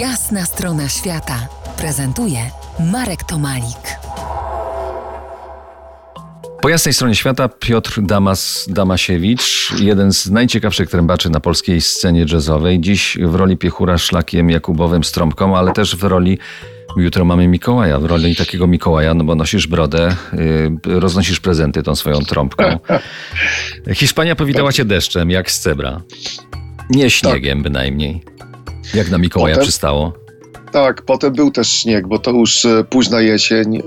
Jasna strona świata prezentuje Marek Tomalik. Po jasnej stronie świata Piotr Damas Damasiewicz, jeden z najciekawszych trębaczy na polskiej scenie jazzowej. Dziś w roli piechura szlakiem Jakubowym Strąbką, ale też w roli Jutro mamy Mikołaja, w roli takiego Mikołaja, no bo nosisz brodę, yy, roznosisz prezenty tą swoją trąbką. Hiszpania powitała cię deszczem, jak z cebra. Nie śniegiem tak. bynajmniej. Jak na Mikołaja Potem... przystało. Tak, potem był też śnieg, bo to już e, późna jesień e,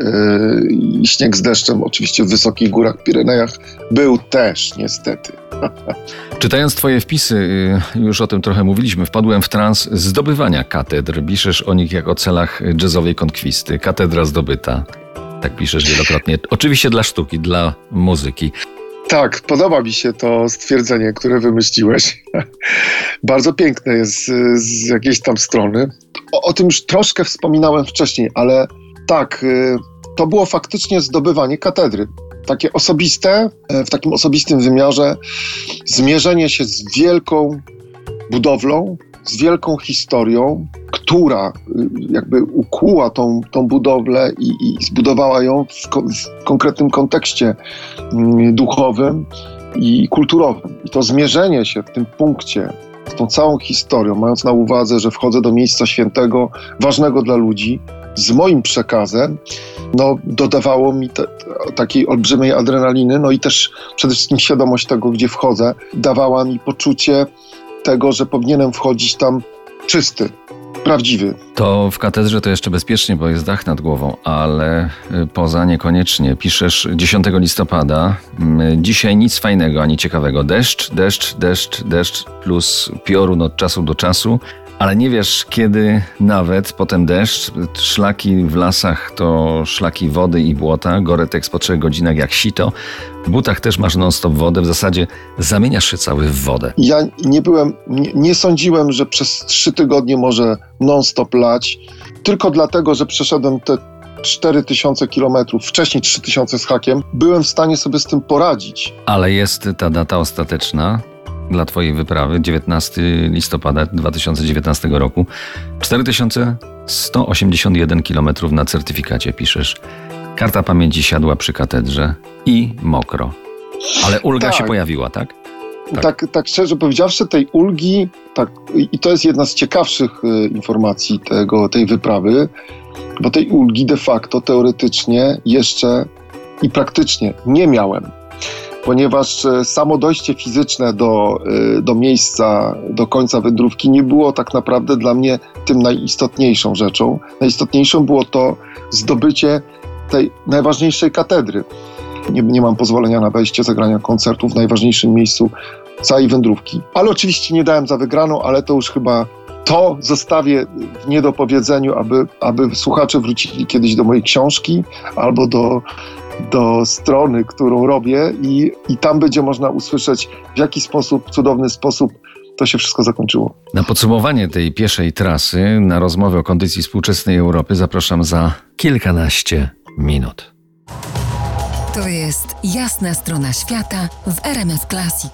i śnieg z deszczem, oczywiście w wysokich górach Pirenejach, był też niestety. Czytając Twoje wpisy, y, już o tym trochę mówiliśmy, wpadłem w trans zdobywania katedr. Piszesz o nich jak o celach jazzowej konkwisty. Katedra zdobyta. Tak piszesz wielokrotnie. Oczywiście dla sztuki, dla muzyki. Tak, podoba mi się to stwierdzenie, które wymyśliłeś. Bardzo piękne jest z jakiejś tam strony. O, o, tym już troszkę wspominałem wcześniej, ale tak, y, to było faktycznie zdobywanie katedry. Takie osobiste, e, w takim osobistym wymiarze, zmierzenie się z wielką budowlą, z wielką historią, która y, jakby ukuła tą, tą budowlę i, i zbudowała ją w, ko w konkretnym kontekście mm, duchowym i kulturowym. I to zmierzenie się w tym punkcie tą całą historią, mając na uwadze, że wchodzę do miejsca świętego, ważnego dla ludzi, z moim przekazem, no, dodawało mi te, takiej olbrzymiej adrenaliny, no i też przede wszystkim świadomość tego, gdzie wchodzę, dawała mi poczucie tego, że powinienem wchodzić tam czysty, prawdziwy. To w katedrze to jeszcze bezpiecznie, bo jest dach nad głową, ale y, poza niekoniecznie. Piszesz 10 listopada. Mm, dzisiaj nic fajnego ani ciekawego. Deszcz, deszcz, deszcz, deszcz plus piorun od czasu do czasu. Ale nie wiesz, kiedy nawet potem deszcz, szlaki w lasach to szlaki wody i błota, goretek po trzech godzinach jak sito. W butach też masz non-stop wodę, w zasadzie zamieniasz się cały w wodę. Ja nie byłem, nie, nie sądziłem, że przez trzy tygodnie może non-stop lać, tylko dlatego, że przeszedłem te 4000 kilometrów, wcześniej 3000 z hakiem, byłem w stanie sobie z tym poradzić. Ale jest ta data ostateczna, dla Twojej wyprawy, 19 listopada 2019 roku. 4181 km na certyfikacie piszesz. Karta pamięci siadła przy katedrze i mokro. Ale ulga tak. się pojawiła, tak? tak? Tak, tak szczerze powiedziawszy, tej ulgi, tak, i to jest jedna z ciekawszych y, informacji tego, tej wyprawy, bo tej ulgi de facto, teoretycznie jeszcze i praktycznie nie miałem ponieważ e, samo dojście fizyczne do, e, do miejsca, do końca wędrówki nie było tak naprawdę dla mnie tym najistotniejszą rzeczą. Najistotniejszą było to zdobycie tej najważniejszej katedry. Nie, nie mam pozwolenia na wejście, zagrania koncertu w najważniejszym miejscu całej wędrówki. Ale oczywiście nie dałem za wygraną, ale to już chyba to zostawię w niedopowiedzeniu, aby, aby słuchacze wrócili kiedyś do mojej książki albo do do strony, którą robię i, i tam będzie można usłyszeć, w jaki sposób, cudowny sposób to się wszystko zakończyło. Na podsumowanie tej pieszej trasy, na rozmowę o kondycji współczesnej Europy zapraszam za kilkanaście minut. To jest jasna strona świata w RMS Classic.